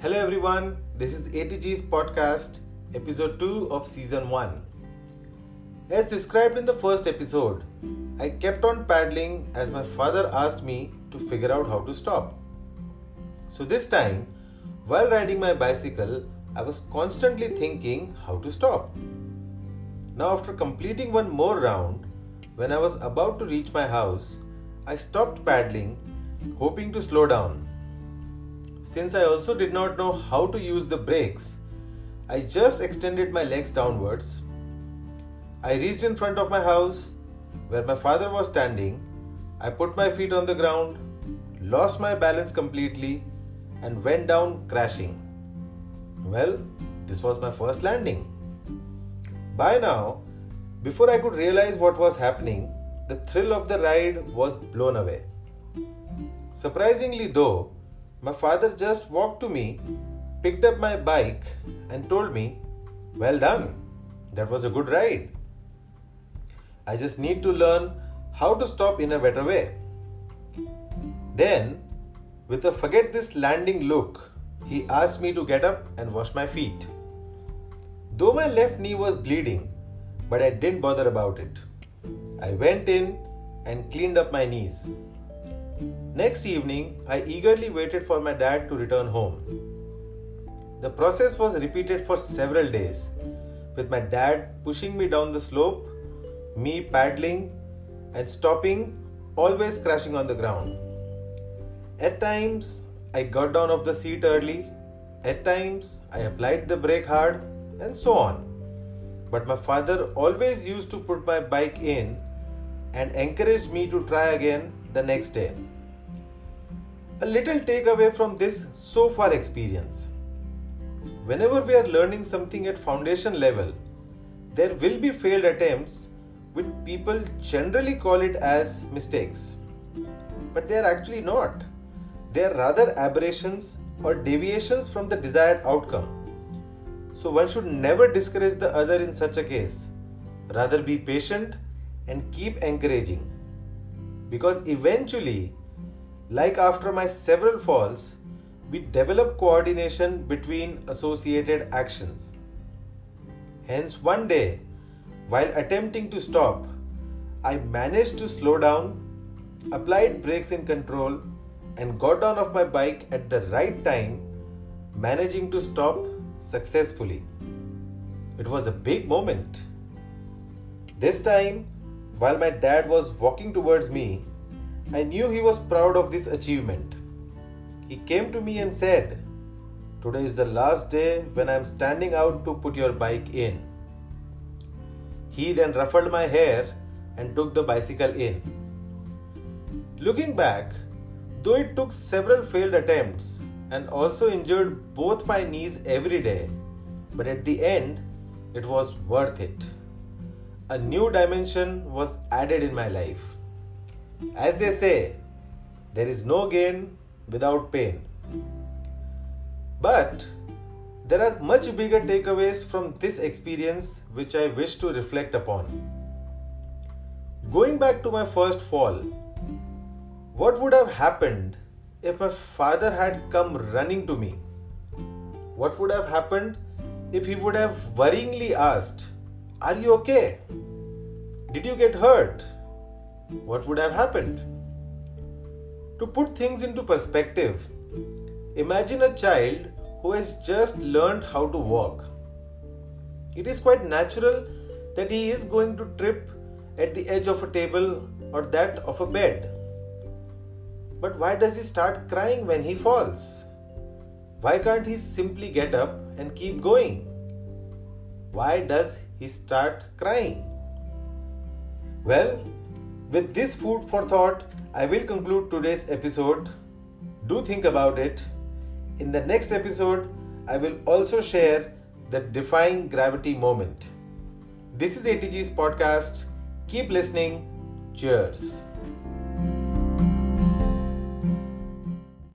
Hello, everyone. This is ATG's podcast, episode 2 of season 1. As described in the first episode, I kept on paddling as my father asked me to figure out how to stop. So, this time, while riding my bicycle, I was constantly thinking how to stop. Now, after completing one more round, when I was about to reach my house, I stopped paddling, hoping to slow down. Since I also did not know how to use the brakes, I just extended my legs downwards. I reached in front of my house where my father was standing. I put my feet on the ground, lost my balance completely, and went down crashing. Well, this was my first landing. By now, before I could realize what was happening, the thrill of the ride was blown away. Surprisingly, though, my father just walked to me, picked up my bike, and told me, Well done, that was a good ride. I just need to learn how to stop in a better way. Then, with a forget this landing look, he asked me to get up and wash my feet. Though my left knee was bleeding, but I didn't bother about it. I went in and cleaned up my knees. Next evening, I eagerly waited for my dad to return home. The process was repeated for several days, with my dad pushing me down the slope, me paddling and stopping, always crashing on the ground. At times, I got down off the seat early, at times, I applied the brake hard, and so on. But my father always used to put my bike in and encouraged me to try again the next day. A little takeaway from this so far experience. Whenever we are learning something at foundation level, there will be failed attempts which people generally call it as mistakes. But they are actually not. They are rather aberrations or deviations from the desired outcome. So one should never discourage the other in such a case. Rather be patient and keep encouraging. Because eventually like after my several falls, we develop coordination between associated actions. Hence, one day, while attempting to stop, I managed to slow down, applied brakes in control, and got down off my bike at the right time, managing to stop successfully. It was a big moment. This time, while my dad was walking towards me, I knew he was proud of this achievement. He came to me and said, Today is the last day when I am standing out to put your bike in. He then ruffled my hair and took the bicycle in. Looking back, though it took several failed attempts and also injured both my knees every day, but at the end, it was worth it. A new dimension was added in my life. As they say, there is no gain without pain. But there are much bigger takeaways from this experience which I wish to reflect upon. Going back to my first fall, what would have happened if my father had come running to me? What would have happened if he would have worryingly asked, Are you okay? Did you get hurt? what would have happened? To put things into perspective, imagine a child who has just learned how to walk. It is quite natural that he is going to trip at the edge of a table or that of a bed. But why does he start crying when he falls? Why can't he simply get up and keep going? Why does he start crying? Well, with this food for thought, I will conclude today's episode. Do think about it. In the next episode, I will also share the defying gravity moment. This is ATG's podcast. Keep listening. Cheers.